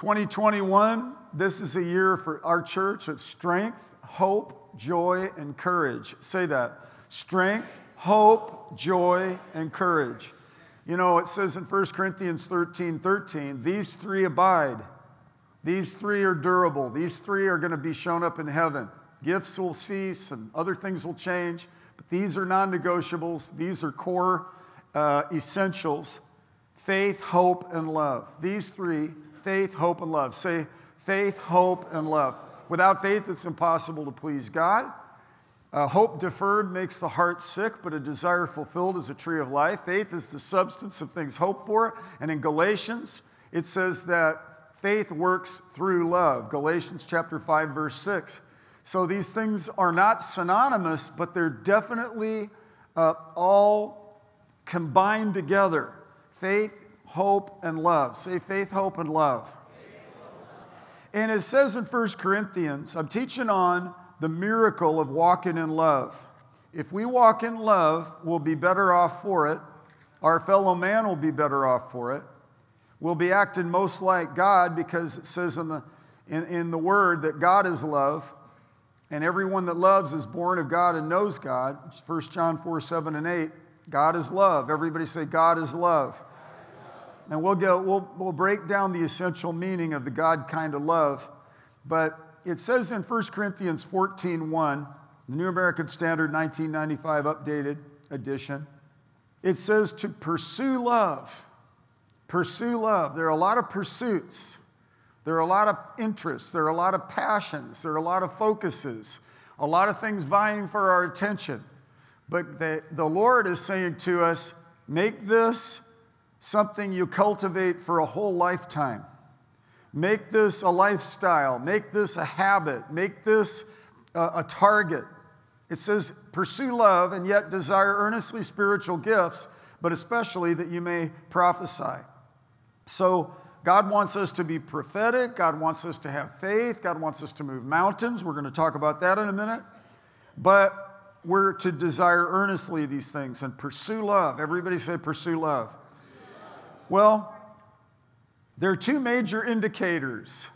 2021, this is a year for our church of strength, hope, joy, and courage. Say that strength, hope, joy, and courage. You know, it says in 1 Corinthians 13 13, these three abide. These three are durable. These three are going to be shown up in heaven. Gifts will cease and other things will change, but these are non negotiables. These are core uh, essentials faith, hope, and love. These three faith, hope, and love. Say faith, hope, and love. Without faith, it's impossible to please God. Uh, hope deferred makes the heart sick, but a desire fulfilled is a tree of life. Faith is the substance of things hoped for. And in Galatians, it says that faith works through love. Galatians chapter 5, verse 6. So these things are not synonymous, but they're definitely uh, all combined together faith, hope, and love. Say faith, hope, and love. And it says in 1 Corinthians, I'm teaching on the miracle of walking in love. If we walk in love, we'll be better off for it. Our fellow man will be better off for it. We'll be acting most like God because it says in the, in, in the Word that God is love, and everyone that loves is born of God and knows God. 1 John 4 7 and 8. God is love. Everybody say, God is love. And we'll, get, we'll, we'll break down the essential meaning of the God kind of love. But it says in 1 Corinthians 14 1, the New American Standard 1995 updated edition, it says to pursue love. Pursue love. There are a lot of pursuits. There are a lot of interests. There are a lot of passions. There are a lot of focuses. A lot of things vying for our attention. But the, the Lord is saying to us, make this something you cultivate for a whole lifetime. Make this a lifestyle, make this a habit, make this a, a target. It says, pursue love and yet desire earnestly spiritual gifts, but especially that you may prophesy. So, God wants us to be prophetic. God wants us to have faith. God wants us to move mountains. We're going to talk about that in a minute. But we're to desire earnestly these things and pursue love. Everybody say, pursue love. Well, there are two major indicators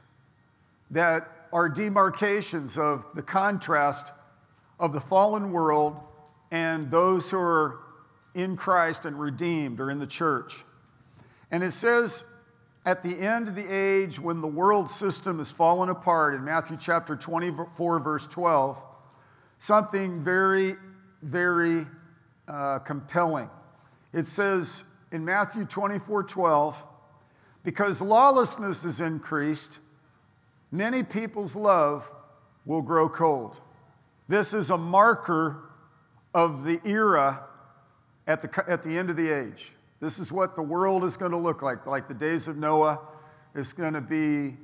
that are demarcations of the contrast of the fallen world and those who are in Christ and redeemed or in the church. And it says at the end of the age when the world system is fallen apart in Matthew chapter 24, verse 12, something very, very uh, compelling. It says in Matthew 24, 12, because lawlessness is increased, many people's love will grow cold. This is a marker of the era at the, at the end of the age. This is what the world is going to look like, like the days of Noah. It's going to be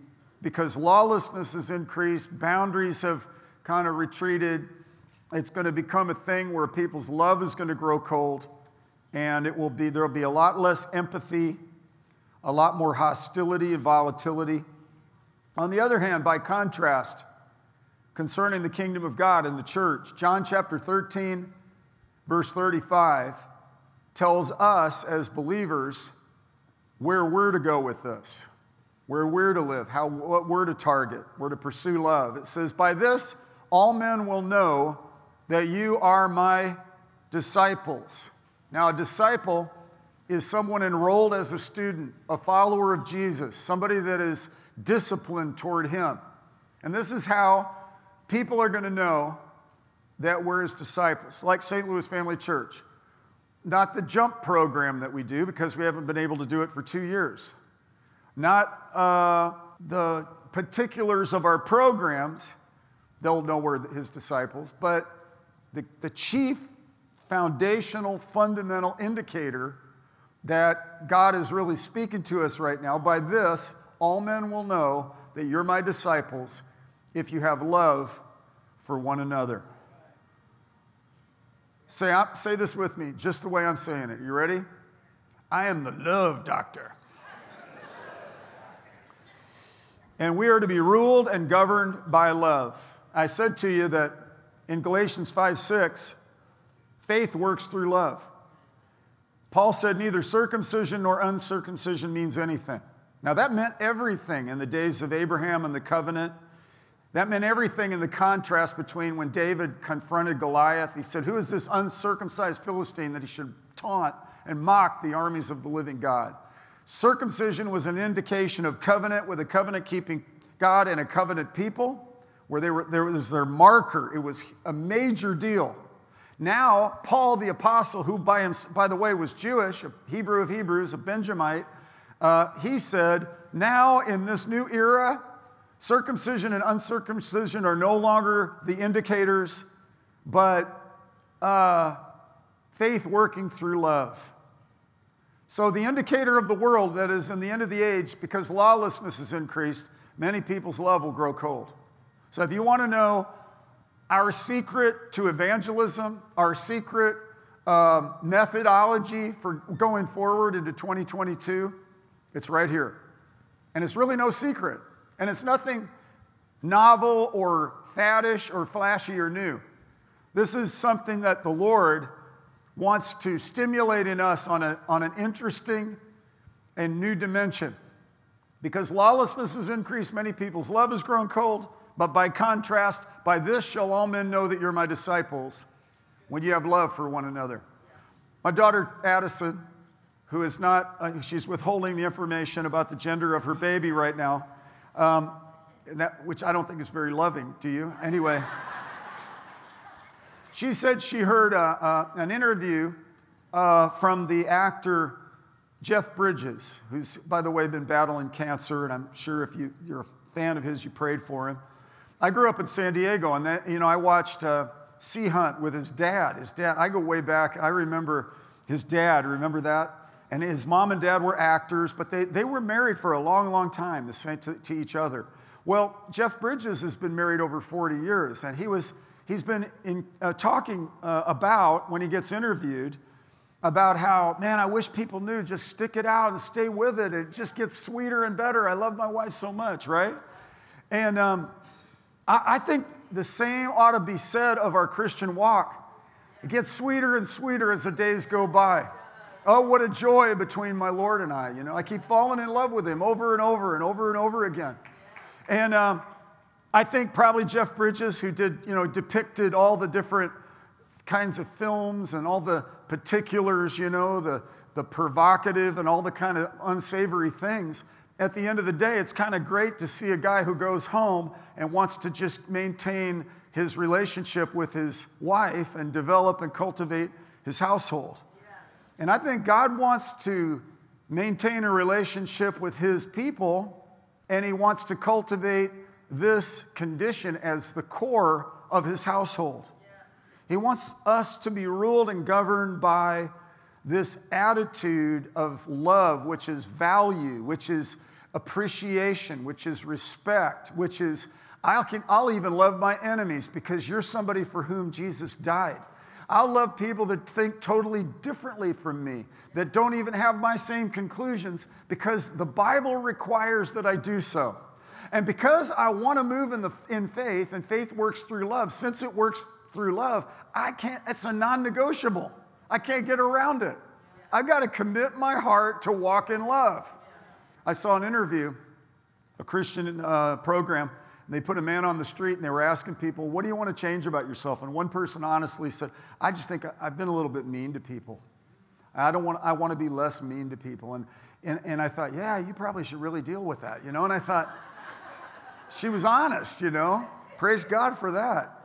because lawlessness has increased, boundaries have kind of retreated. It's going to become a thing where people's love is going to grow cold, and it will be there will be a lot less empathy a lot more hostility and volatility. On the other hand, by contrast, concerning the kingdom of God and the church, John chapter 13, verse 35, tells us as believers where we're to go with this, where we're to live, how, what we're to target, we're to pursue love. It says, By this all men will know that you are my disciples. Now, a disciple is someone enrolled as a student, a follower of Jesus, somebody that is disciplined toward Him. And this is how people are going to know that we're His disciples, like St. Louis Family Church. Not the jump program that we do because we haven't been able to do it for two years. Not uh, the particulars of our programs, they'll know we're His disciples, but the, the chief foundational, fundamental indicator that God is really speaking to us right now. By this, all men will know that you're my disciples if you have love for one another. Say, say this with me, just the way I'm saying it. You ready? I am the love doctor. and we are to be ruled and governed by love. I said to you that in Galatians 5 6, faith works through love. Paul said neither circumcision nor uncircumcision means anything. Now, that meant everything in the days of Abraham and the covenant. That meant everything in the contrast between when David confronted Goliath. He said, Who is this uncircumcised Philistine that he should taunt and mock the armies of the living God? Circumcision was an indication of covenant with a covenant keeping God and a covenant people, where they were, there was their marker. It was a major deal. Now, Paul the apostle, who by, him, by the way was Jewish, a Hebrew of Hebrews, a Benjamite, uh, he said, Now in this new era, circumcision and uncircumcision are no longer the indicators, but uh, faith working through love. So, the indicator of the world that is in the end of the age, because lawlessness has increased, many people's love will grow cold. So, if you want to know our secret to evangelism, our secret um, methodology for going forward into 2022, it's right here. And it's really no secret. And it's nothing novel or faddish or flashy or new. This is something that the Lord wants to stimulate in us on, a, on an interesting and new dimension. Because lawlessness has increased, many people's love has grown cold. But by contrast, by this shall all men know that you're my disciples when you have love for one another. My daughter Addison, who is not, uh, she's withholding the information about the gender of her baby right now, um, that, which I don't think is very loving, do you? Anyway, she said she heard uh, uh, an interview uh, from the actor Jeff Bridges, who's, by the way, been battling cancer, and I'm sure if you, you're a fan of his, you prayed for him. I grew up in San Diego, and that, you know, I watched uh, Sea Hunt with his dad. His dad, I go way back. I remember his dad. Remember that? And his mom and dad were actors, but they, they were married for a long, long time to, to, to each other. Well, Jeff Bridges has been married over 40 years, and he was, he's been in, uh, talking uh, about, when he gets interviewed, about how, man, I wish people knew, just stick it out and stay with it. It just gets sweeter and better. I love my wife so much, right? And um, I, think the same ought to be said of our Christian walk. It gets sweeter and sweeter as the days go by. Oh, what a joy between my Lord and I. You know, I keep falling in love with him over and over and over and over again. And um, I think probably Jeff Bridges, who did, you know, depicted all the different kinds of films and all the particulars, you know, the, the provocative and all the kind of unsavory things at the end of the day, it's kind of great to see a guy who goes home and wants to just maintain his relationship with his wife and develop and cultivate his household. And I think God wants to maintain a relationship with his people, and he wants to cultivate this condition as the core of his household. He wants us to be ruled and governed by this attitude of love, which is value, which is appreciation, which is respect, which is, I'll, can, I'll even love my enemies because you're somebody for whom Jesus died. I'll love people that think totally differently from me, that don't even have my same conclusions, because the Bible requires that I do so. And because I want to move in, the, in faith, and faith works through love, since it works through love, I can't, it's a non negotiable. I can't get around it. I've got to commit my heart to walk in love. I saw an interview, a Christian uh, program, and they put a man on the street and they were asking people, What do you want to change about yourself? And one person honestly said, I just think I've been a little bit mean to people. I don't want, I want to be less mean to people. And, and, and I thought, yeah, you probably should really deal with that, you know? And I thought, she was honest, you know? Praise God for that.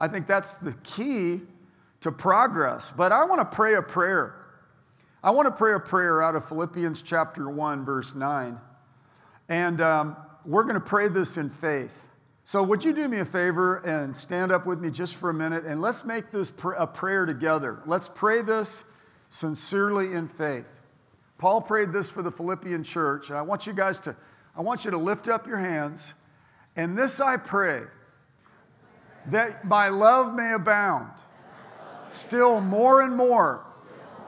I think that's the key to progress. But I want to pray a prayer I want to pray a prayer out of Philippians chapter 1, verse 9. And um, we're going to pray this in faith. So, would you do me a favor and stand up with me just for a minute and let's make this pr- a prayer together? Let's pray this sincerely in faith. Paul prayed this for the Philippian church, and I want you guys to, I want you to lift up your hands. And this I pray that my love may abound still more and more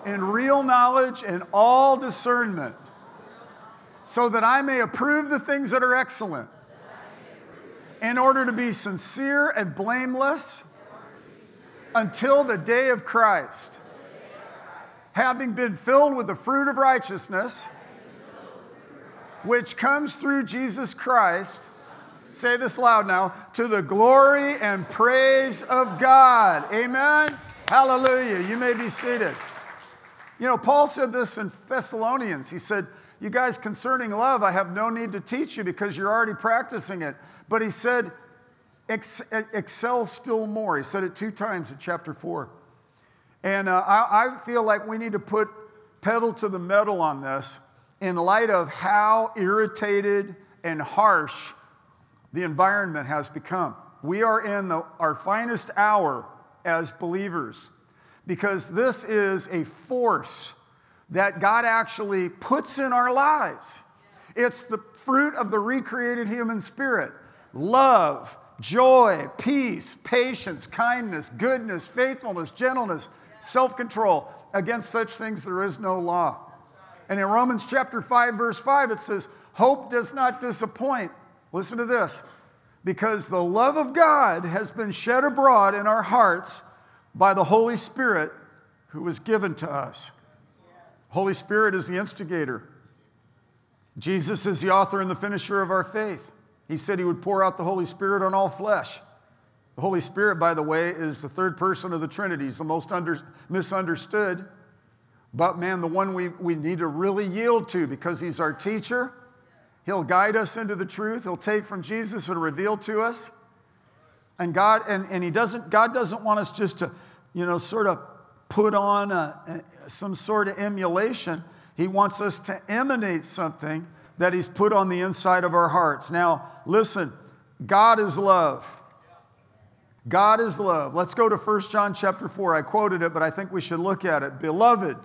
in real knowledge and all discernment, so that I may approve the things that are excellent, in order to be sincere and blameless until the day of Christ, having been filled with the fruit of righteousness, which comes through Jesus Christ. Say this loud now to the glory and praise of God. Amen. Hallelujah. You may be seated. You know, Paul said this in Thessalonians. He said, You guys, concerning love, I have no need to teach you because you're already practicing it. But he said, Excel still more. He said it two times in chapter four. And uh, I, I feel like we need to put pedal to the metal on this in light of how irritated and harsh the environment has become. We are in the, our finest hour as believers because this is a force that God actually puts in our lives. It's the fruit of the recreated human spirit love, joy, peace, patience, kindness, goodness, faithfulness, gentleness, self control. Against such things there is no law. And in Romans chapter 5, verse 5, it says, Hope does not disappoint. Listen to this. Because the love of God has been shed abroad in our hearts by the Holy Spirit who was given to us. Holy Spirit is the instigator. Jesus is the author and the finisher of our faith. He said he would pour out the Holy Spirit on all flesh. The Holy Spirit, by the way, is the third person of the Trinity. He's the most under, misunderstood, but man, the one we, we need to really yield to because he's our teacher. He'll guide us into the truth. He'll take from Jesus and reveal to us. And God, and, and he doesn't, God doesn't want us just to, you know, sort of put on a, a, some sort of emulation. He wants us to emanate something that He's put on the inside of our hearts. Now, listen, God is love. God is love. Let's go to 1 John chapter 4. I quoted it, but I think we should look at it. Beloved,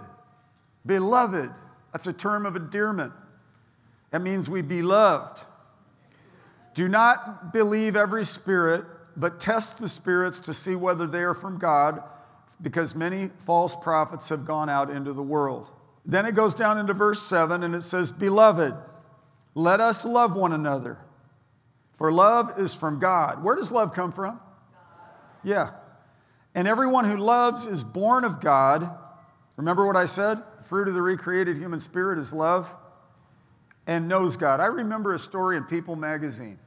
beloved, that's a term of endearment. That means we be loved. Do not believe every spirit, but test the spirits to see whether they are from God, because many false prophets have gone out into the world. Then it goes down into verse 7 and it says, Beloved, let us love one another, for love is from God. Where does love come from? Yeah. And everyone who loves is born of God. Remember what I said? The fruit of the recreated human spirit is love and knows God. I remember a story in People magazine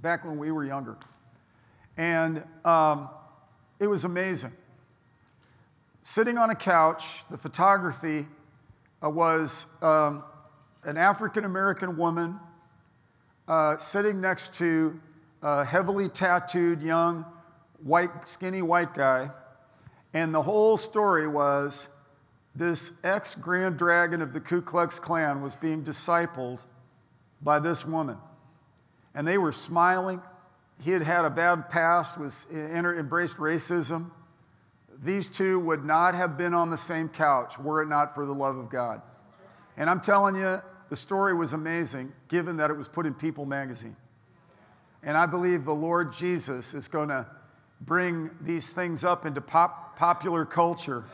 back when we were younger. And um, it was amazing. Sitting on a couch, the photography uh, was um, an African American woman uh, sitting next to a heavily tattooed young white, skinny white guy. And the whole story was this ex Grand Dragon of the Ku Klux Klan was being discipled by this woman. And they were smiling. He had had a bad past, was embraced racism. These two would not have been on the same couch were it not for the love of God. And I'm telling you, the story was amazing, given that it was put in People magazine. And I believe the Lord Jesus is going to bring these things up into pop, popular culture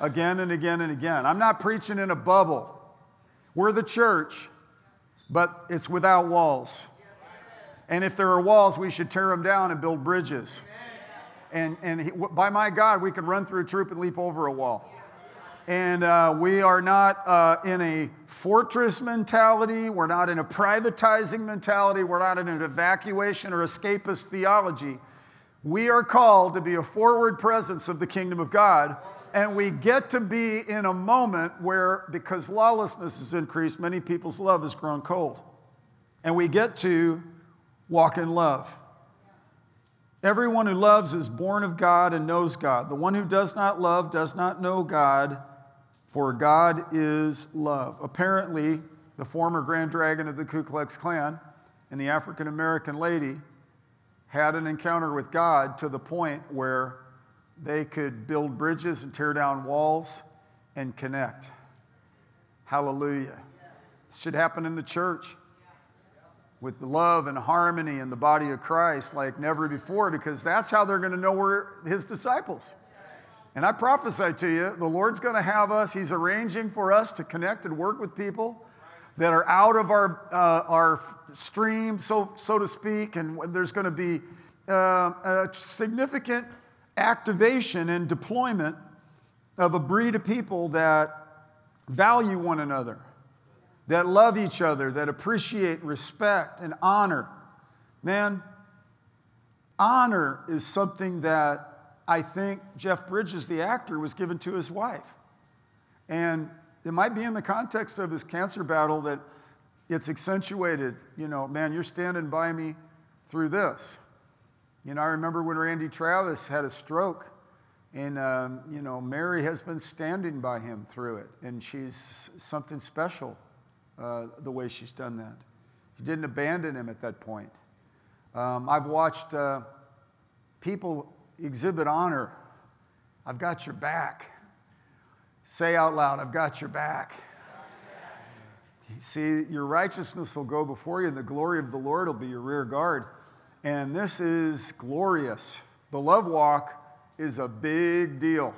again and again and again. I'm not preaching in a bubble. We're the church, but it's without walls. And if there are walls, we should tear them down and build bridges. And, and he, by my God, we could run through a troop and leap over a wall. And uh, we are not uh, in a fortress mentality. We're not in a privatizing mentality. We're not in an evacuation or escapist theology. We are called to be a forward presence of the kingdom of God. And we get to be in a moment where, because lawlessness has increased, many people's love has grown cold. And we get to walk in love. Everyone who loves is born of God and knows God. The one who does not love does not know God for God is love. Apparently, the former Grand Dragon of the Ku Klux Klan and the African American lady had an encounter with God to the point where they could build bridges and tear down walls and connect. Hallelujah. This should happen in the church with love and harmony in the body of Christ like never before because that's how they're going to know we're his disciples. And I prophesy to you, the Lord's going to have us, He's arranging for us to connect and work with people that are out of our, uh, our stream, so, so to speak, and there's going to be uh, a significant activation and deployment of a breed of people that value one another, that love each other, that appreciate respect and honor. Man, honor is something that I think Jeff Bridges, the actor, was given to his wife. And it might be in the context of his cancer battle that it's accentuated. You know, man, you're standing by me through this. You know, I remember when Randy Travis had a stroke, and, um, you know, Mary has been standing by him through it, and she's something special uh, the way she's done that. She didn't abandon him at that point. Um, I've watched uh, people exhibit honor. I've got your back. Say out loud, I've got your back. See, your righteousness will go before you, and the glory of the Lord will be your rear guard. And this is glorious. The love walk is a big deal.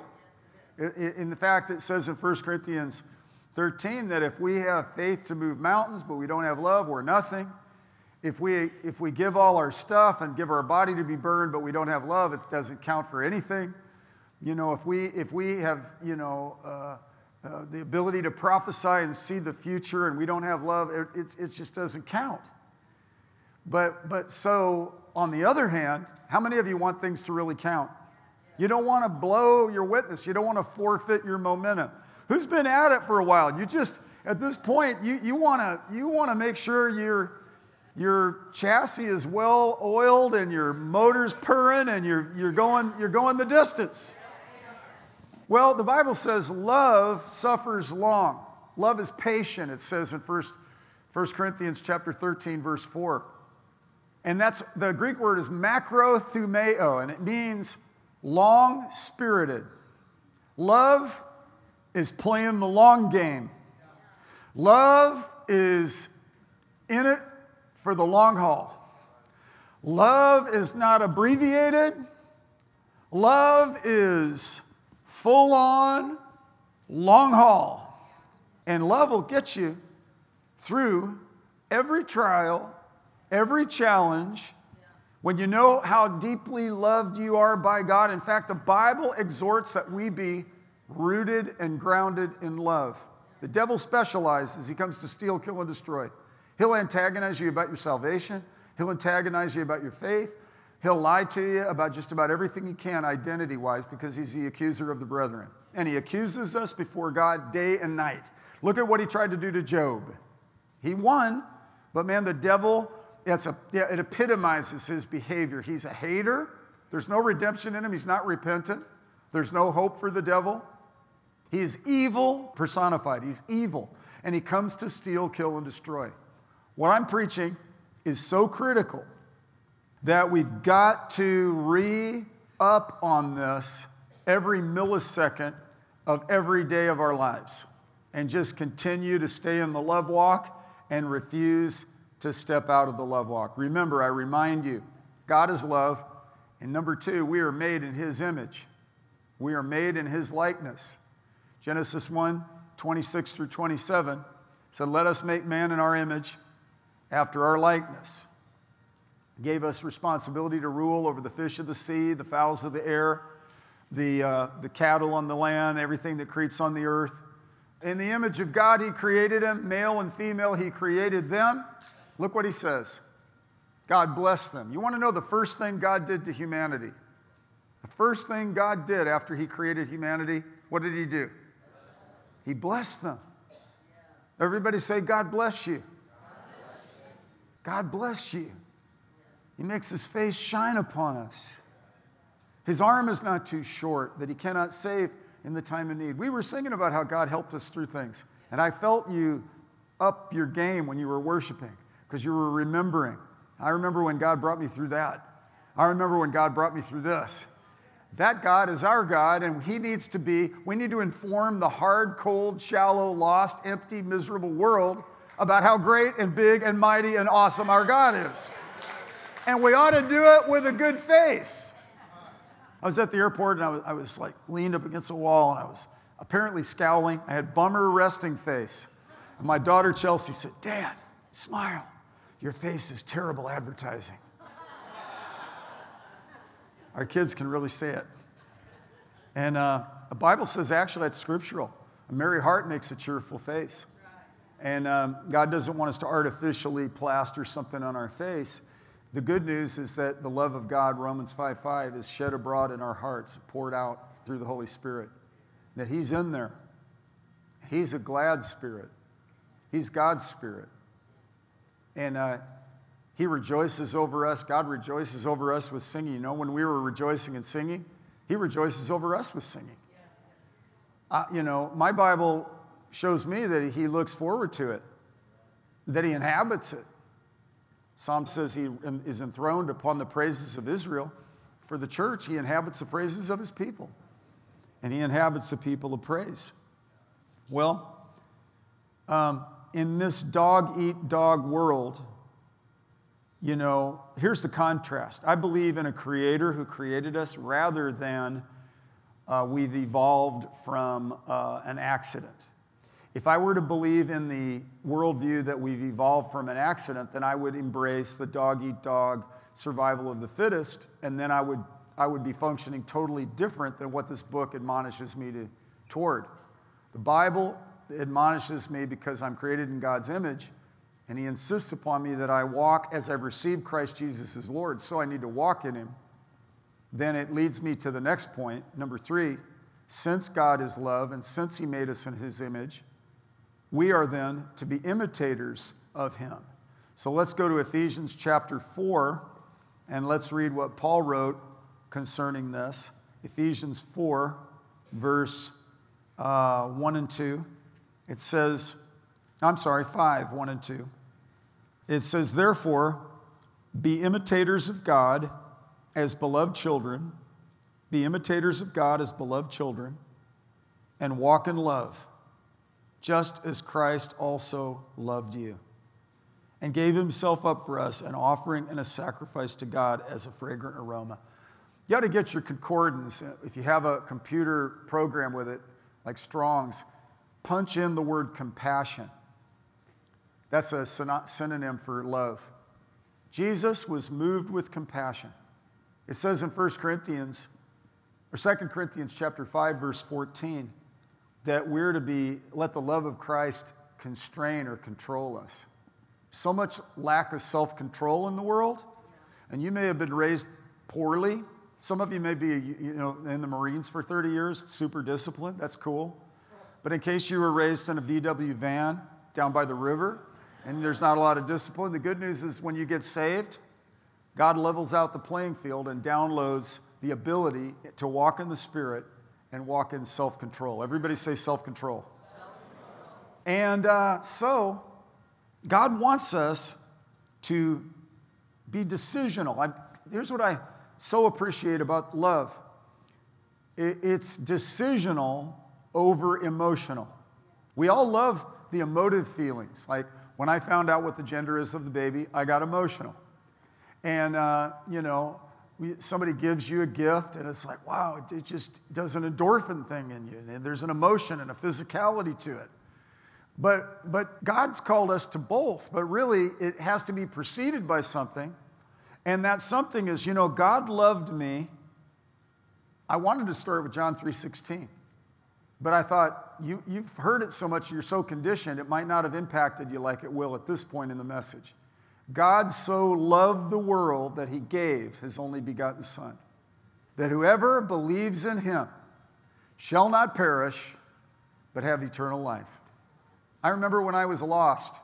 In the fact, it says in 1 Corinthians 13 that if we have faith to move mountains, but we don't have love, we're nothing. If we, if we give all our stuff and give our body to be burned, but we don't have love, it doesn't count for anything. You know, if we, if we have, you know, uh, uh, the ability to prophesy and see the future and we don't have love, it, it, it just doesn't count. But, but so, on the other hand, how many of you want things to really count? You don't want to blow your witness. You don't want to forfeit your momentum. Who's been at it for a while? You just, at this point, you, you want to you wanna make sure your, your chassis is well oiled and your motor's purring and you're, you're, going, you're going the distance. Well, the Bible says love suffers long. Love is patient, it says in 1, 1 Corinthians chapter 13, verse 4. And that's the Greek word is macrothumeo, and it means long spirited. Love is playing the long game. Love is in it for the long haul. Love is not abbreviated. Love is full on, long haul. And love will get you through every trial every challenge, when you know how deeply loved you are by God. In fact, the Bible exhorts that we be rooted and grounded in love. The devil specializes, he comes to steal, kill, and destroy. He'll antagonize you about your salvation, he'll antagonize you about your faith. He'll lie to you about just about everything he can, identity wise, because he's the accuser of the brethren. And he accuses us before God day and night. Look at what he tried to do to Job. He won, but man, the devil it's a, yeah, it epitomizes his behavior. He's a hater. There's no redemption in him. He's not repentant. There's no hope for the devil. He is evil personified. He's evil. And he comes to steal, kill, and destroy. What I'm preaching is so critical that we've got to re up on this every millisecond of every day of our lives and just continue to stay in the love walk and refuse to step out of the love walk. Remember, I remind you, God is love. And number two, we are made in His image. We are made in His likeness. Genesis 1 26 through 27 said, Let us make man in our image after our likeness. He gave us responsibility to rule over the fish of the sea, the fowls of the air, the, uh, the cattle on the land, everything that creeps on the earth. In the image of God, He created them, male and female, He created them. Look what he says God blessed them. You want to know the first thing God did to humanity? The first thing God did after he created humanity, what did he do? He blessed them. Everybody say, God bless you. God bless you. He makes his face shine upon us. His arm is not too short that he cannot save in the time of need. We were singing about how God helped us through things, and I felt you up your game when you were worshiping because you were remembering. I remember when God brought me through that. I remember when God brought me through this. That God is our God, and He needs to be, we need to inform the hard, cold, shallow, lost, empty, miserable world about how great and big and mighty and awesome our God is. And we ought to do it with a good face. I was at the airport and I was, I was like leaned up against a wall and I was apparently scowling. I had bummer resting face. And my daughter Chelsea said, Dad, smile. Your face is terrible advertising. Our kids can really say it. And uh, the Bible says actually that's scriptural. A merry heart makes a cheerful face. And um, God doesn't want us to artificially plaster something on our face. The good news is that the love of God, Romans 5 5, is shed abroad in our hearts, poured out through the Holy Spirit. That He's in there. He's a glad spirit, He's God's spirit. And uh, He rejoices over us. God rejoices over us with singing. You know, when we were rejoicing and singing, He rejoices over us with singing. Uh, you know, my Bible shows me that He looks forward to it, that He inhabits it. Psalm says He is enthroned upon the praises of Israel. For the church, He inhabits the praises of His people, and He inhabits the people of praise. Well, um, in this dog eat dog world, you know, here's the contrast. I believe in a creator who created us rather than uh, we've evolved from uh, an accident. If I were to believe in the worldview that we've evolved from an accident, then I would embrace the dog eat dog survival of the fittest, and then I would, I would be functioning totally different than what this book admonishes me to, toward. The Bible admonishes me because I'm created in God's image, and He insists upon me that I walk as I've received Christ Jesus as Lord, so I need to walk in Him. Then it leads me to the next point, number three. Since God is love, and since He made us in His image, we are then to be imitators of Him. So let's go to Ephesians chapter 4, and let's read what Paul wrote concerning this. Ephesians 4, verse uh, 1 and 2. It says, I'm sorry, 5, 1 and 2. It says, Therefore, be imitators of God as beloved children, be imitators of God as beloved children, and walk in love, just as Christ also loved you and gave himself up for us, an offering and a sacrifice to God as a fragrant aroma. You got to get your concordance. If you have a computer program with it, like Strong's, punch in the word compassion. That's a synonym for love. Jesus was moved with compassion. It says in 1 Corinthians, or 2 Corinthians chapter 5, verse 14, that we're to be, let the love of Christ constrain or control us. So much lack of self control in the world, and you may have been raised poorly. Some of you may be you know, in the Marines for 30 years, super disciplined, that's cool. But in case you were raised in a VW van down by the river and there's not a lot of discipline, the good news is when you get saved, God levels out the playing field and downloads the ability to walk in the Spirit and walk in self control. Everybody say self control. And uh, so, God wants us to be decisional. I, here's what I so appreciate about love it, it's decisional over emotional. We all love the emotive feelings. Like when I found out what the gender is of the baby, I got emotional. And, uh, you know, we, somebody gives you a gift and it's like, wow, it, it just does an endorphin thing in you. And there's an emotion and a physicality to it. But, but God's called us to both, but really it has to be preceded by something. And that something is, you know, God loved me. I wanted to start with John 3:16. But I thought, you, you've heard it so much, you're so conditioned, it might not have impacted you like it will at this point in the message. God so loved the world that he gave his only begotten Son, that whoever believes in him shall not perish, but have eternal life. I remember when I was lost,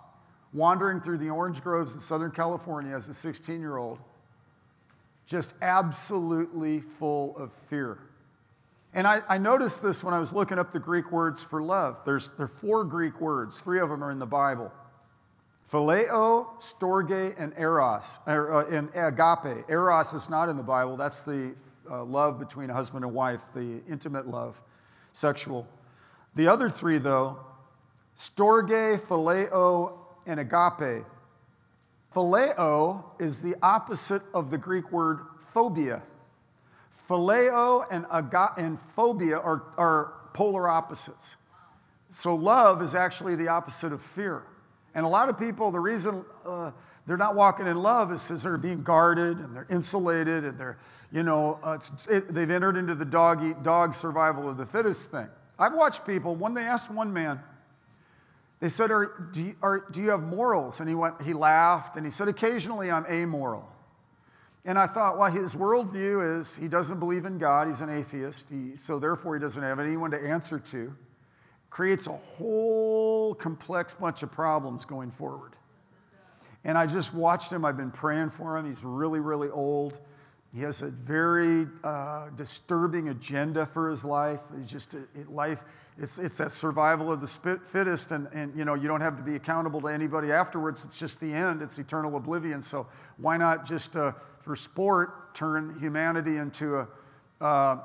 wandering through the orange groves in Southern California as a 16 year old, just absolutely full of fear. And I, I, noticed this when I was looking up the Greek words for love. There's, there are four Greek words, three of them are in the Bible phileo, storge, and eros, or, uh, and agape. Eros is not in the Bible, that's the uh, love between a husband and wife, the intimate love, sexual. The other three, though, storge, phileo, and agape. Phileo is the opposite of the Greek word phobia. Phileo and, aga- and phobia are, are polar opposites. So, love is actually the opposite of fear. And a lot of people, the reason uh, they're not walking in love is because they're being guarded and they're insulated and they're, you know, uh, it, they've entered into the dog eat dog survival of the fittest thing. I've watched people, when they asked one man, They said, are, do, you, are, do you have morals? And he, went, he laughed and he said, Occasionally I'm amoral. And I thought, well, his worldview is he doesn't believe in God, he's an atheist, he, so therefore he doesn't have anyone to answer to. Creates a whole complex bunch of problems going forward. And I just watched him. I've been praying for him. He's really, really old. He has a very uh, disturbing agenda for his life. He's just a, life. It's, it's that survival of the fittest, and, and you know you don't have to be accountable to anybody afterwards. It's just the end. It's eternal oblivion. So why not just uh, for sport turn humanity into a, uh,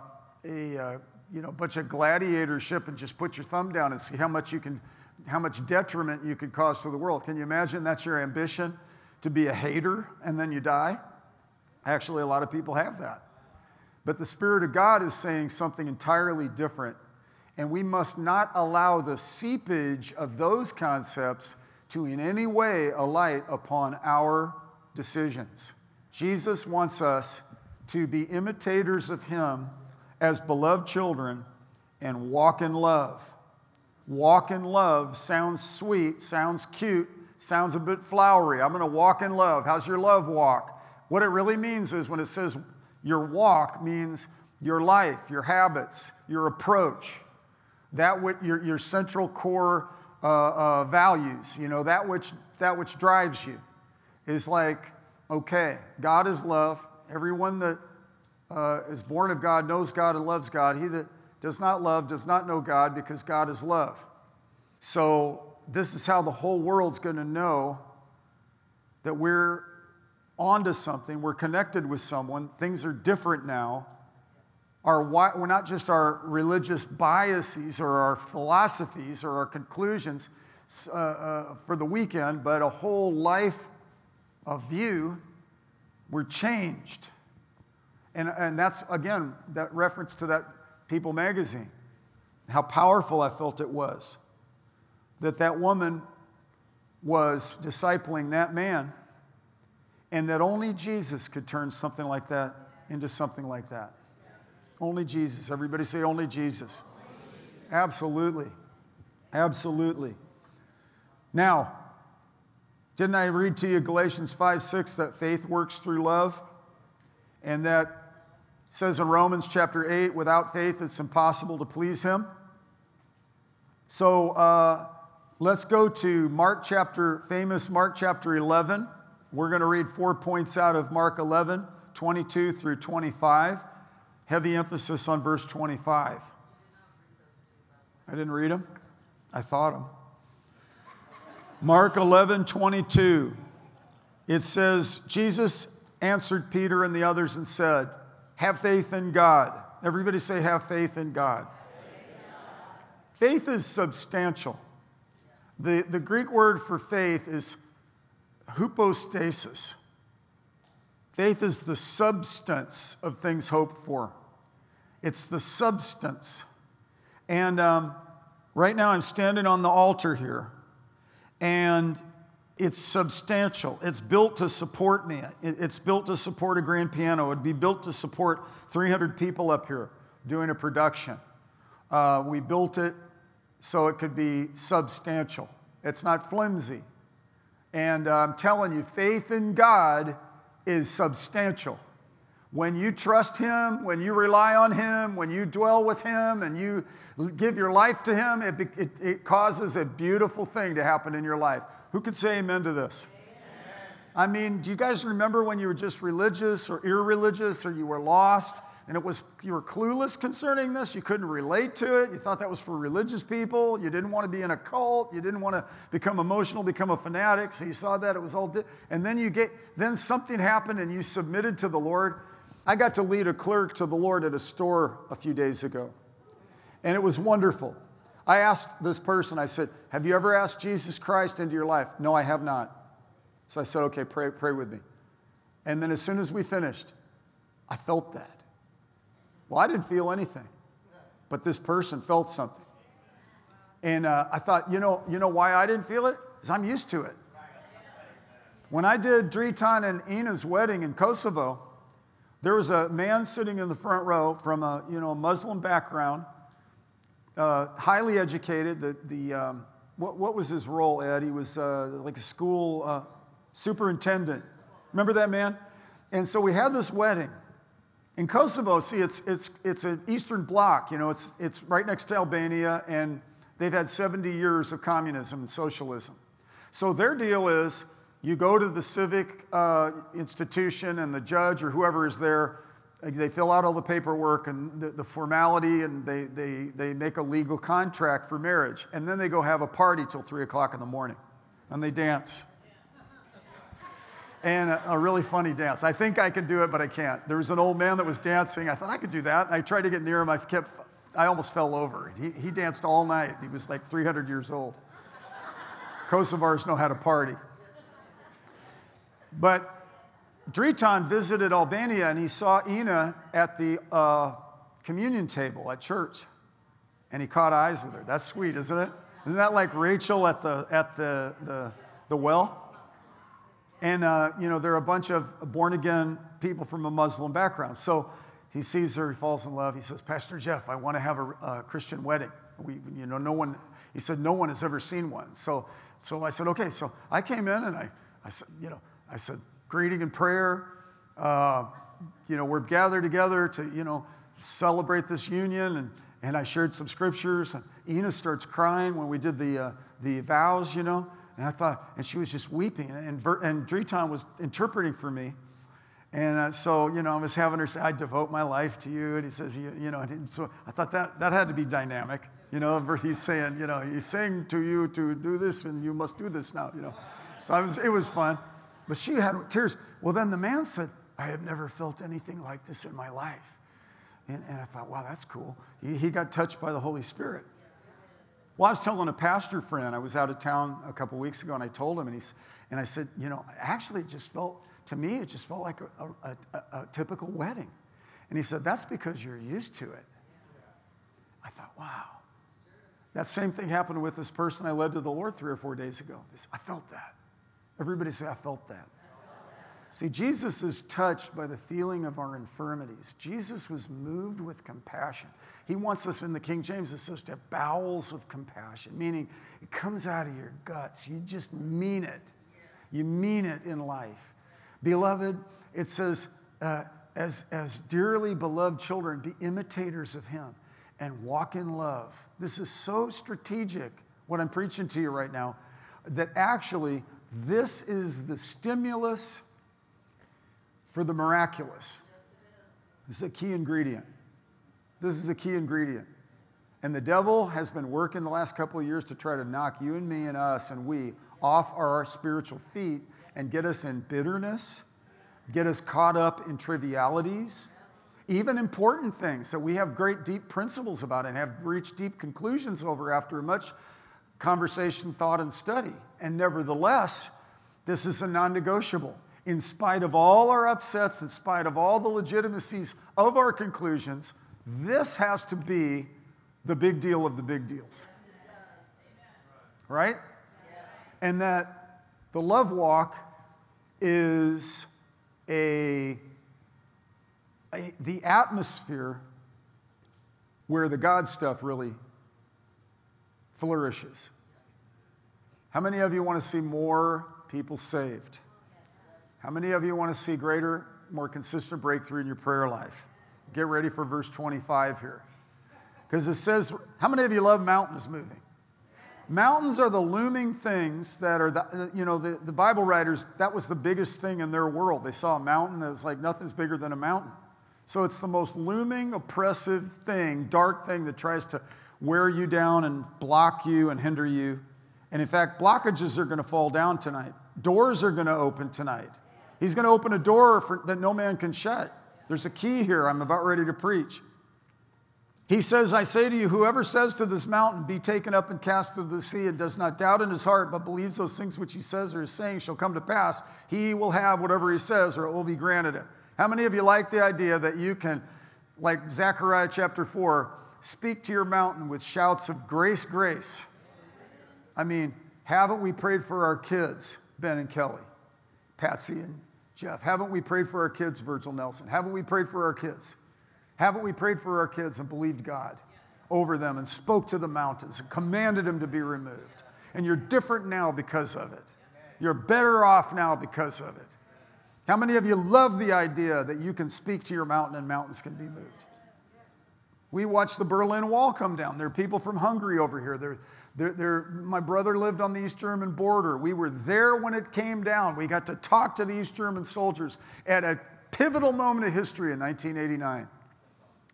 a uh, you know bunch of gladiatorship and just put your thumb down and see how much you can how much detriment you could cause to the world. Can you imagine that's your ambition to be a hater and then you die? Actually, a lot of people have that. But the Spirit of God is saying something entirely different. And we must not allow the seepage of those concepts to in any way alight upon our decisions. Jesus wants us to be imitators of Him as beloved children and walk in love. Walk in love sounds sweet, sounds cute, sounds a bit flowery. I'm going to walk in love. How's your love walk? What it really means is when it says your walk means your life, your habits, your approach, that what your, your central core uh, uh, values, you know, that which, that which drives you is like, okay, God is love. Everyone that uh, is born of God knows God and loves God. He that does not love does not know God because God is love. So, this is how the whole world's going to know that we're onto something, we're connected with someone, things are different now. Our, we're not just our religious biases or our philosophies or our conclusions uh, uh, for the weekend, but a whole life of view. We're changed. And, and that's, again, that reference to that People magazine, how powerful I felt it was that that woman was discipling that man and that only Jesus could turn something like that into something like that. Only Jesus. Everybody say, only Jesus. Absolutely. Absolutely. Now, didn't I read to you Galatians 5 6 that faith works through love? And that says in Romans chapter 8, without faith it's impossible to please him. So uh, let's go to Mark chapter, famous Mark chapter 11. We're going to read four points out of Mark 11, 22 through 25. Heavy emphasis on verse 25. I didn't read them, I thought them. Mark 11, 22. It says, Jesus answered Peter and the others and said, have faith in God. Everybody say, have faith in God. Faith is substantial. The, the Greek word for faith is hypostasis. Faith is the substance of things hoped for, it's the substance. And um, right now, I'm standing on the altar here, and it's substantial. It's built to support me. It's built to support a grand piano. It'd be built to support 300 people up here doing a production. Uh, we built it so it could be substantial. It's not flimsy. And uh, I'm telling you, faith in God is substantial. When you trust Him, when you rely on Him, when you dwell with Him, and you give your life to Him, it, it, it causes a beautiful thing to happen in your life. Who could say amen to this? I mean, do you guys remember when you were just religious or irreligious or you were lost and it was you were clueless concerning this, you couldn't relate to it, you thought that was for religious people, you didn't want to be in a cult, you didn't want to become emotional, become a fanatic, so you saw that it was all di- and then you get then something happened and you submitted to the Lord. I got to lead a clerk to the Lord at a store a few days ago. And it was wonderful. I asked this person, I said, Have you ever asked Jesus Christ into your life? No, I have not. So I said, Okay, pray, pray with me. And then as soon as we finished, I felt that. Well, I didn't feel anything, but this person felt something. And uh, I thought, you know, you know why I didn't feel it? Because I'm used to it. When I did Dritan and Ina's wedding in Kosovo, there was a man sitting in the front row from a, you know, Muslim background uh, highly educated. The, the, um, what, what was his role, Ed? He was uh, like a school uh, superintendent. Remember that man? And so we had this wedding. In Kosovo, see, it's, it's, it's an Eastern Bloc, you know, it's, it's right next to Albania, and they've had 70 years of communism and socialism. So their deal is you go to the civic uh, institution, and the judge or whoever is there, they fill out all the paperwork and the, the formality, and they, they, they make a legal contract for marriage. And then they go have a party till 3 o'clock in the morning, and they dance and a, a, really funny dance. I think I can do it, but I can't. There was an old man that was dancing. I thought I could do that. I tried to get near him. I kept, I almost fell over. He, he danced all night. He was like 300 years old. Kosovars know how to party. But Dritan visited Albania and he saw Ina at the uh, communion table at church. And he caught eyes with her. That's sweet, isn't it? Isn't that like Rachel at the, at the, the, the well? And, uh, you know, they're a bunch of born again people from a Muslim background. So he sees her, he falls in love. He says, Pastor Jeff, I want to have a, a Christian wedding. We, you know, no one, he said, no one has ever seen one. So, so I said, okay. So I came in and I, I said, you know, I said, greeting and prayer. Uh, you know, we're gathered together to, you know, celebrate this union. And, and I shared some scriptures. And Ina starts crying when we did the, uh, the vows, you know. And I thought, and she was just weeping. And, and Dritan was interpreting for me. And uh, so, you know, I was having her say, I devote my life to you. And he says, you, you know, and so I thought that, that had to be dynamic. You know, he's saying, you know, he's saying to you to do this and you must do this now, you know. So I was, it was fun. But she had tears. Well, then the man said, I have never felt anything like this in my life. And, and I thought, wow, that's cool. He, he got touched by the Holy Spirit. Well, I was telling a pastor friend, I was out of town a couple weeks ago, and I told him, and, he's, and I said, you know, actually, it just felt, to me, it just felt like a, a, a, a typical wedding. And he said, that's because you're used to it. I thought, wow. That same thing happened with this person I led to the Lord three or four days ago. I felt that. Everybody say, I felt that. See, Jesus is touched by the feeling of our infirmities. Jesus was moved with compassion. He wants us in the King James, it says to have bowels of compassion, meaning it comes out of your guts. You just mean it. You mean it in life. Beloved, it says, uh, as, as dearly beloved children, be imitators of Him and walk in love. This is so strategic, what I'm preaching to you right now, that actually this is the stimulus for the miraculous. This is a key ingredient. This is a key ingredient. And the devil has been working the last couple of years to try to knock you and me and us and we off our spiritual feet and get us in bitterness, get us caught up in trivialities, even important things that we have great deep principles about and have reached deep conclusions over after much conversation, thought, and study. And nevertheless, this is a non negotiable in spite of all our upsets, in spite of all the legitimacies of our conclusions, this has to be the big deal of the big deals. Right? And that the love walk is a, a, the atmosphere where the God stuff really flourishes. How many of you want to see more people saved? How many of you want to see greater, more consistent breakthrough in your prayer life? Get ready for verse 25 here. Because it says, How many of you love mountains moving? Mountains are the looming things that are, the, you know, the, the Bible writers, that was the biggest thing in their world. They saw a mountain that was like nothing's bigger than a mountain. So it's the most looming, oppressive thing, dark thing that tries to wear you down and block you and hinder you. And in fact, blockages are going to fall down tonight, doors are going to open tonight. He's going to open a door for, that no man can shut. There's a key here. I'm about ready to preach. He says, I say to you, whoever says to this mountain, Be taken up and cast into the sea, and does not doubt in his heart, but believes those things which he says or is saying shall come to pass, he will have whatever he says, or it will be granted him. How many of you like the idea that you can, like Zechariah chapter 4, speak to your mountain with shouts of grace, grace? I mean, haven't we prayed for our kids, Ben and Kelly, Patsy and Jeff, haven't we prayed for our kids, Virgil Nelson? Haven't we prayed for our kids? Haven't we prayed for our kids and believed God over them and spoke to the mountains and commanded them to be removed? and you're different now because of it. You're better off now because of it. How many of you love the idea that you can speak to your mountain and mountains can be moved? We watched the Berlin Wall come down. There are people from Hungary over here. They're, they're, they're, my brother lived on the East German border. We were there when it came down. We got to talk to the East German soldiers at a pivotal moment of history in 1989.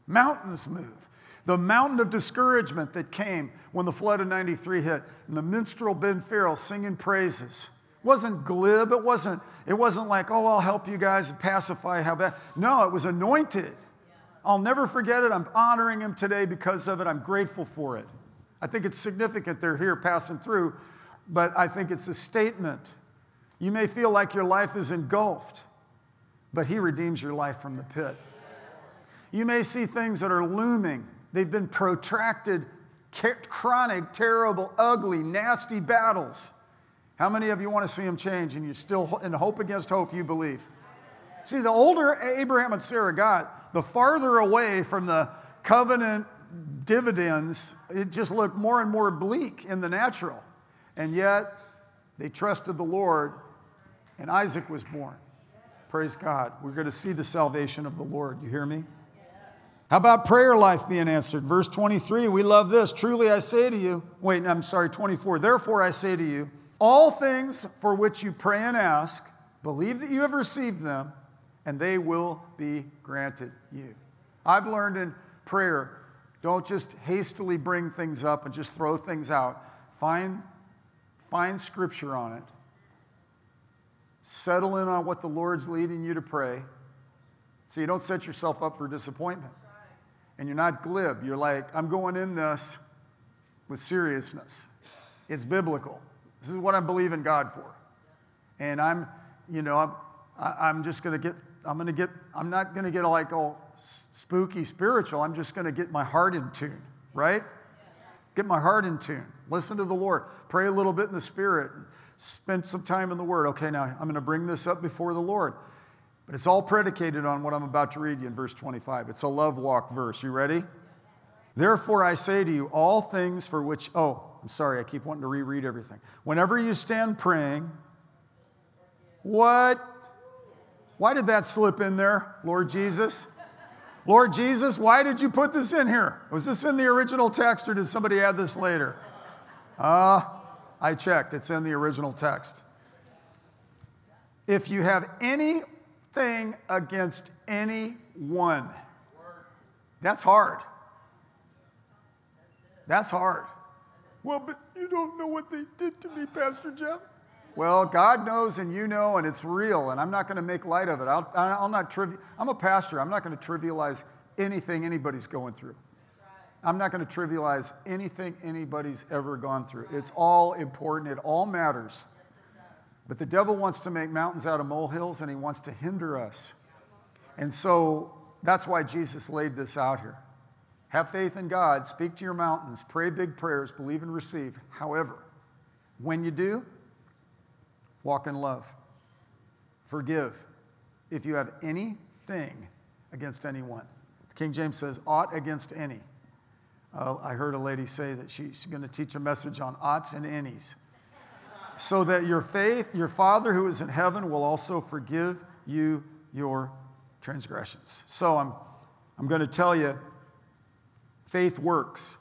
Mountains move. The mountain of discouragement that came when the flood of 93 hit, and the minstrel Ben Farrell singing praises. It wasn't glib, it wasn't, it wasn't like, oh, I'll help you guys pacify how bad. No, it was anointed. I'll never forget it. I'm honoring him today because of it. I'm grateful for it. I think it's significant they're here passing through, but I think it's a statement. You may feel like your life is engulfed, but he redeems your life from the pit. You may see things that are looming They've been protracted, chronic, terrible, ugly, nasty battles. How many of you want to see them change and you still, in hope against hope, you believe? See, the older Abraham and Sarah got, the farther away from the covenant dividends, it just looked more and more bleak in the natural. And yet, they trusted the Lord, and Isaac was born. Praise God. We're going to see the salvation of the Lord. You hear me? How about prayer life being answered? Verse 23, we love this. Truly I say to you, wait, I'm sorry, 24. Therefore I say to you, all things for which you pray and ask, believe that you have received them, and they will be granted you. I've learned in prayer, don't just hastily bring things up and just throw things out. Find, find scripture on it. Settle in on what the Lord's leading you to pray so you don't set yourself up for disappointment and you're not glib. You're like, I'm going in this with seriousness. It's biblical. This is what I believe in God for. And I'm, you know, I'm, I'm just going to get, I'm going to get, I'm not going to get like all spooky spiritual. I'm just going to get my heart in tune, right? Get my heart in tune. Listen to the Lord. Pray a little bit in the Spirit. Spend some time in the Word. Okay, now I'm going to bring this up before the Lord. But it's all predicated on what I'm about to read you in verse 25. It's a love walk verse. You ready? Therefore, I say to you, all things for which, oh, I'm sorry, I keep wanting to reread everything. Whenever you stand praying, what? Why did that slip in there, Lord Jesus? Lord Jesus, why did you put this in here? Was this in the original text or did somebody add this later? Uh, I checked. It's in the original text. If you have any thing against anyone. That's hard. That's hard. Well, but you don't know what they did to me, Pastor Jeff. Well, God knows and you know, and it's real, and I'm not going to make light of it. I'll, I'll not trivial. I'm a pastor. I'm not going to trivialize anything anybody's going through. I'm not going to trivialize anything anybody's ever gone through. It's all important. It all matters. But the devil wants to make mountains out of molehills and he wants to hinder us. And so that's why Jesus laid this out here. Have faith in God, speak to your mountains, pray big prayers, believe and receive. However, when you do, walk in love. Forgive if you have anything against anyone. King James says, ought against any. Uh, I heard a lady say that she's going to teach a message on oughts and any's so that your faith, your Father who is in heaven, will also forgive you your transgressions. So I'm, I'm going to tell you faith works.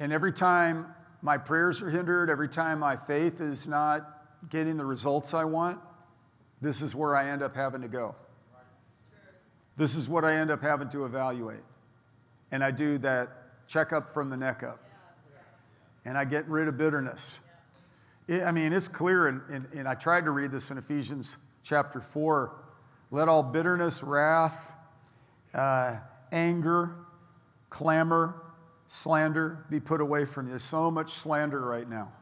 And every time my prayers are hindered, every time my faith is not getting the results I want, this is where I end up having to go. This is what I end up having to evaluate. And I do that checkup from the neck up. And I get rid of bitterness. I mean, it's clear, and, and, and I tried to read this in Ephesians chapter 4. Let all bitterness, wrath, uh, anger, clamor, slander be put away from you. There's so much slander right now,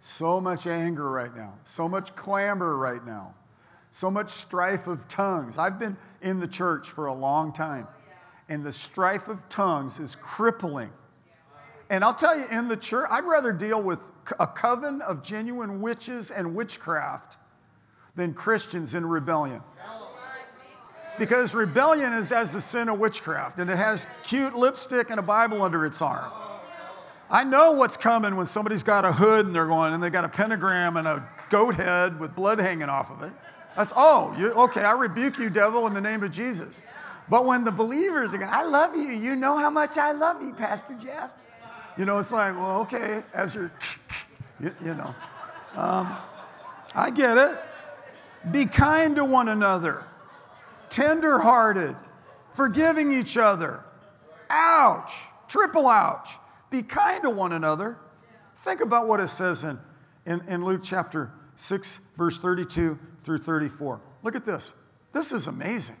so much anger right now, so much clamor right now, so much strife of tongues. I've been in the church for a long time, and the strife of tongues is crippling and I'll tell you, in the church, I'd rather deal with a coven of genuine witches and witchcraft than Christians in rebellion. Because rebellion is as the sin of witchcraft, and it has cute lipstick and a Bible under its arm. I know what's coming when somebody's got a hood and they're going and they got a pentagram and a goat head with blood hanging off of it. That's, oh, you, okay, I rebuke you, devil, in the name of Jesus. But when the believers are going, I love you, you know how much I love you, Pastor Jeff. You know, it's like, well, okay, as you're, you, know. Um, I get it. Be kind to one another, tender-hearted, forgiving each other. Ouch, triple ouch. Be kind to one another. Think about what it says in, in, in Luke chapter 6, verse 32 through 34. Look at this. This is amazing.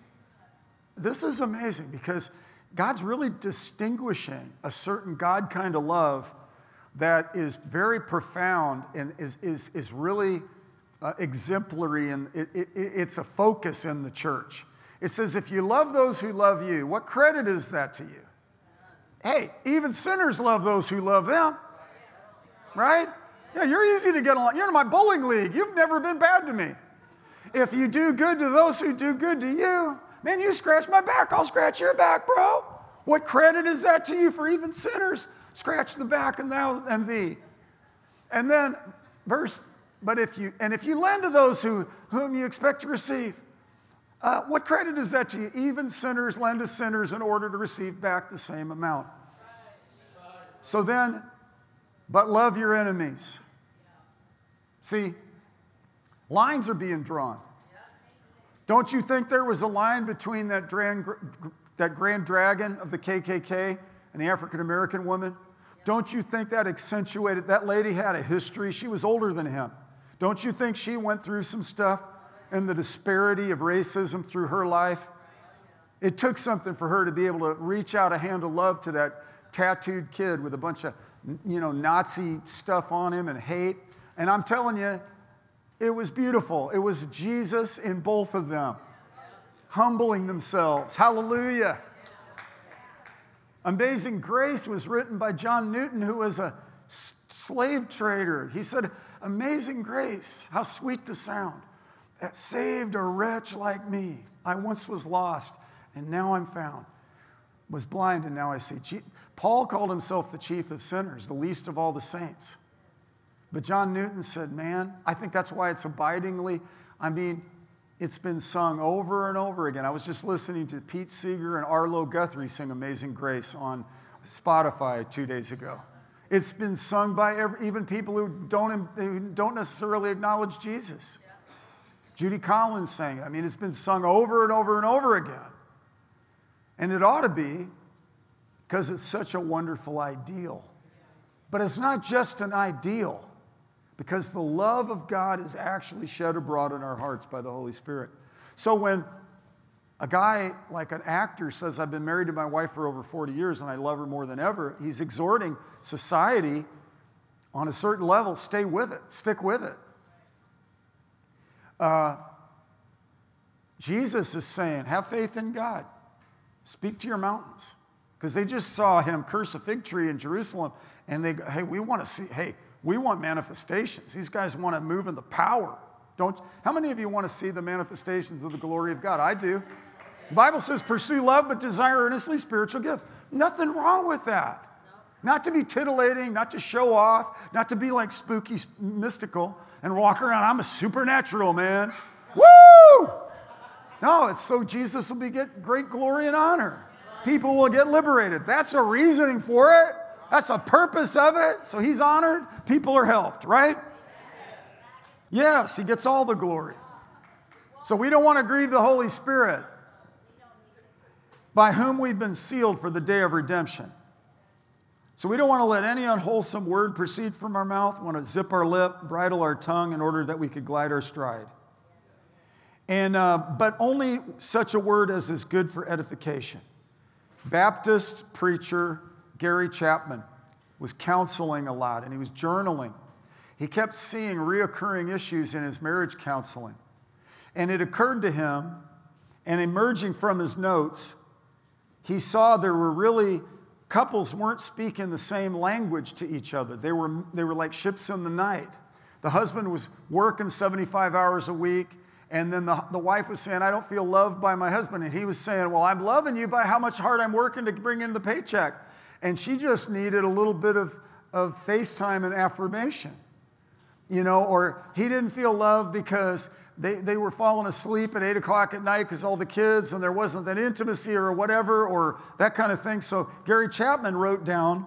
This is amazing because God's really distinguishing a certain God kind of love that is very profound and is, is, is really uh, exemplary, and it, it, it's a focus in the church. It says, If you love those who love you, what credit is that to you? Hey, even sinners love those who love them, right? Yeah, you're easy to get along. You're in my bowling league. You've never been bad to me. If you do good to those who do good to you, man, you scratch my back, I'll scratch your back, bro. What credit is that to you for even sinners? Scratch the back and thou and thee. And then verse, but if you and if you lend to those who whom you expect to receive, uh, what credit is that to you? Even sinners lend to sinners in order to receive back the same amount. So then, but love your enemies. See, lines are being drawn. Don't you think there was a line between that grand, that grand dragon of the KKK and the African American woman? Don't you think that accentuated? That lady had a history. She was older than him. Don't you think she went through some stuff and the disparity of racism through her life? It took something for her to be able to reach out a hand of love to that tattooed kid with a bunch of, you know, Nazi stuff on him and hate. And I'm telling you, it was beautiful. It was Jesus in both of them, humbling themselves. Hallelujah. Amazing Grace was written by John Newton, who was a slave trader. He said, Amazing Grace, how sweet the sound that saved a wretch like me. I once was lost, and now I'm found. Was blind, and now I see. Paul called himself the chief of sinners, the least of all the saints. But John Newton said, Man, I think that's why it's abidingly, I mean, it's been sung over and over again. I was just listening to Pete Seeger and Arlo Guthrie sing Amazing Grace on Spotify two days ago. It's been sung by every, even people who don't, who don't necessarily acknowledge Jesus. Judy Collins sang it. I mean, it's been sung over and over and over again. And it ought to be because it's such a wonderful ideal. But it's not just an ideal because the love of God is actually shed abroad in our hearts by the Holy Spirit. So when a guy like an actor says, I've been married to my wife for over 40 years and I love her more than ever, he's exhorting society on a certain level stay with it, stick with it. Uh, Jesus is saying, have faith in God, speak to your mountains. Because they just saw him curse a fig tree in Jerusalem and they go, hey, we want to see, hey, we want manifestations. These guys want to move in the power. Don't, how many of you want to see the manifestations of the glory of God? I do. The Bible says, pursue love, but desire earnestly spiritual gifts. Nothing wrong with that. Not to be titillating, not to show off, not to be like spooky, mystical, and walk around, I'm a supernatural man. Woo! No, it's so Jesus will be get great glory and honor. People will get liberated. That's a reasoning for it. That's a purpose of it. So he's honored, people are helped, right? Yes, he gets all the glory. So we don't want to grieve the Holy Spirit, by whom we've been sealed for the day of redemption. So we don't want to let any unwholesome word proceed from our mouth. We want to zip our lip, bridle our tongue in order that we could glide our stride. And, uh, but only such a word as is good for edification. Baptist preacher Gary Chapman was counseling a lot and he was journaling. He kept seeing reoccurring issues in his marriage counseling. And it occurred to him, and emerging from his notes, he saw there were really couples weren't speaking the same language to each other. They were, they were like ships in the night. The husband was working 75 hours a week, and then the, the wife was saying, I don't feel loved by my husband. And he was saying, Well, I'm loving you by how much hard I'm working to bring in the paycheck. And she just needed a little bit of of FaceTime and affirmation. You know, or he didn't feel loved because they, they were falling asleep at 8 o'clock at night because all the kids and there wasn't that intimacy or whatever or that kind of thing. So Gary Chapman wrote down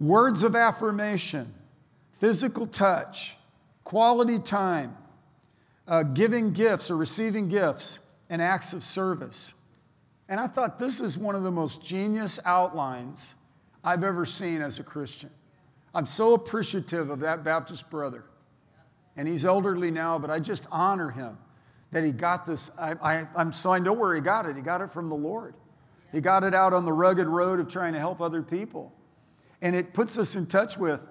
words of affirmation, physical touch, quality time, uh, giving gifts or receiving gifts, and acts of service. And I thought this is one of the most genius outlines I've ever seen as a Christian. I'm so appreciative of that Baptist brother. And he's elderly now, but I just honor him that he got this. I, I'm so I know where he got it. He got it from the Lord. He got it out on the rugged road of trying to help other people. And it puts us in touch with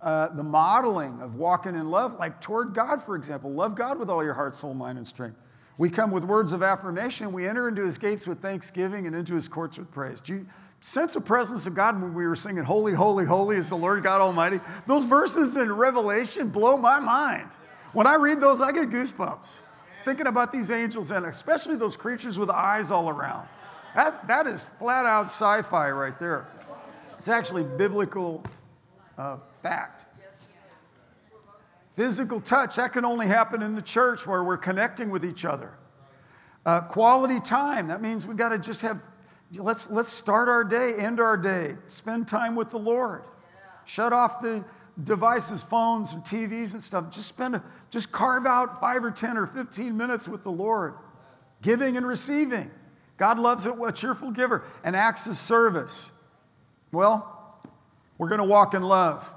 uh, the modeling of walking in love, like toward God, for example. Love God with all your heart, soul, mind, and strength. We come with words of affirmation. We enter into his gates with thanksgiving and into his courts with praise. Do you sense of presence of God when we were singing, Holy, Holy, Holy is the Lord God Almighty? Those verses in Revelation blow my mind. When I read those, I get goosebumps thinking about these angels and especially those creatures with eyes all around. That, that is flat out sci fi right there. It's actually biblical uh, fact. Physical touch, that can only happen in the church where we're connecting with each other. Uh, quality time, that means we got to just have, let's, let's start our day, end our day, spend time with the Lord. Shut off the devices, phones, and TVs and stuff. Just spend, just carve out five or 10 or 15 minutes with the Lord, giving and receiving. God loves it, a cheerful giver, and acts of service. Well, we're going to walk in love.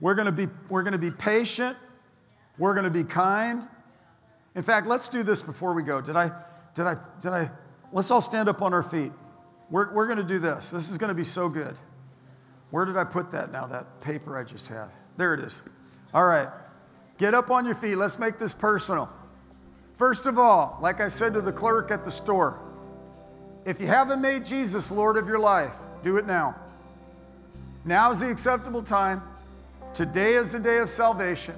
We're going to be, we're going to be patient. We're going to be kind. In fact, let's do this before we go. Did I, did I, did I, let's all stand up on our feet. We're, we're going to do this. This is going to be so good. Where did I put that now, that paper I just had? There it is. All right. Get up on your feet. Let's make this personal. First of all, like I said to the clerk at the store, if you haven't made Jesus Lord of your life, do it now. Now is the acceptable time. Today is the day of salvation.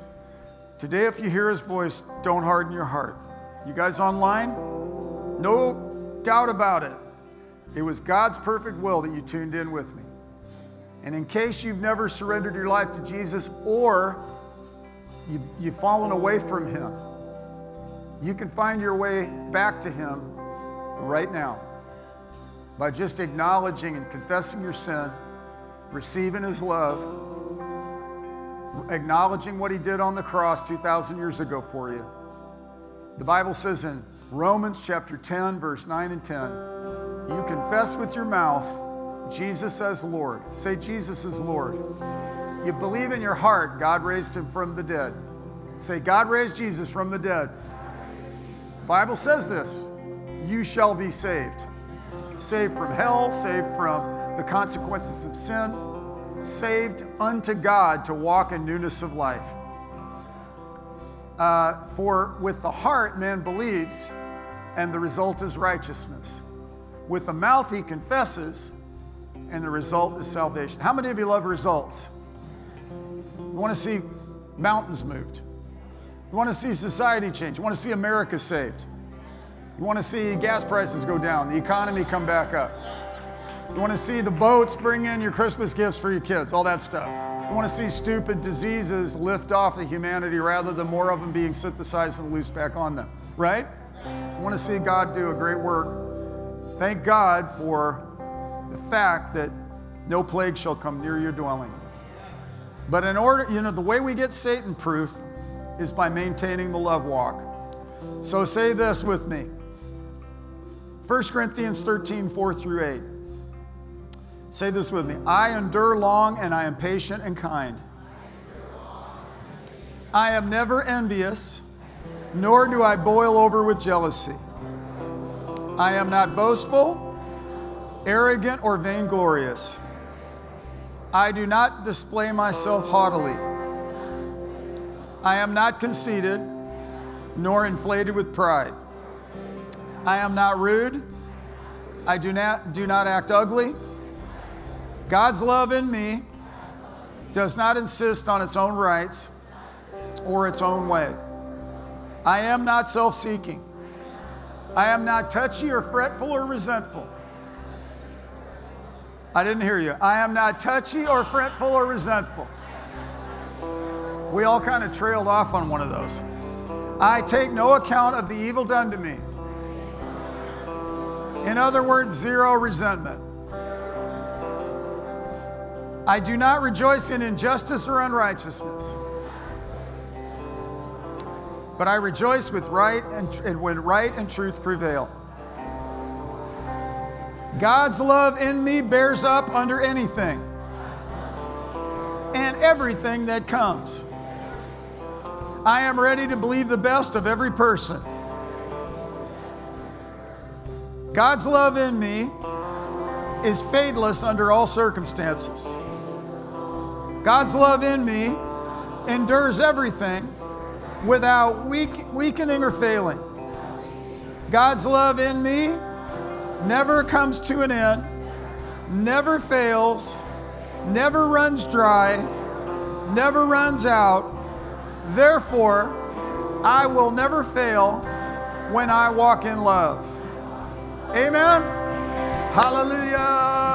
Today, if you hear his voice, don't harden your heart. You guys online? No doubt about it. It was God's perfect will that you tuned in with me. And in case you've never surrendered your life to Jesus or you, you've fallen away from him, you can find your way back to him right now by just acknowledging and confessing your sin, receiving his love acknowledging what he did on the cross 2,000 years ago for you. The Bible says in Romans chapter 10, verse 9 and 10, you confess with your mouth Jesus as Lord. Say, Jesus is Lord. You believe in your heart God raised him from the dead. Say, God raised Jesus from the dead. Bible says this you shall be saved. Saved from hell, saved from the consequences of sin saved unto God to walk in newness of life. Uh, for with the heart man believes, and the result is righteousness. With the mouth he confesses, and the result is salvation. How many of you love results? You want to see mountains moved. You want to see society change. You want to see America saved. You want to see gas prices go down, the economy come back up. You want to see the boats bring in your Christmas gifts for your kids, all that stuff. You want to see stupid diseases lift off the humanity rather than more of them being synthesized and loosed back on them, right? You want to see God do a great work. Thank God for the fact that no plague shall come near your dwelling. But in order, you know, the way we get Satan proof is by maintaining the love walk. So say this with me 1 Corinthians 13, 4 through 8. Say this with me I endure long and I am patient and kind. I am never envious, nor do I boil over with jealousy. I am not boastful, arrogant, or vainglorious. I do not display myself haughtily. I am not conceited, nor inflated with pride. I am not rude. I do not, do not act ugly. God's love in me does not insist on its own rights or its own way. I am not self seeking. I am not touchy or fretful or resentful. I didn't hear you. I am not touchy or fretful or resentful. We all kind of trailed off on one of those. I take no account of the evil done to me. In other words, zero resentment. I do not rejoice in injustice or unrighteousness, but I rejoice with right and, and when right and truth prevail. God's love in me bears up under anything and everything that comes. I am ready to believe the best of every person. God's love in me is fadeless under all circumstances. God's love in me endures everything without weak, weakening or failing. God's love in me never comes to an end, never fails, never runs dry, never runs out. Therefore, I will never fail when I walk in love. Amen. Hallelujah.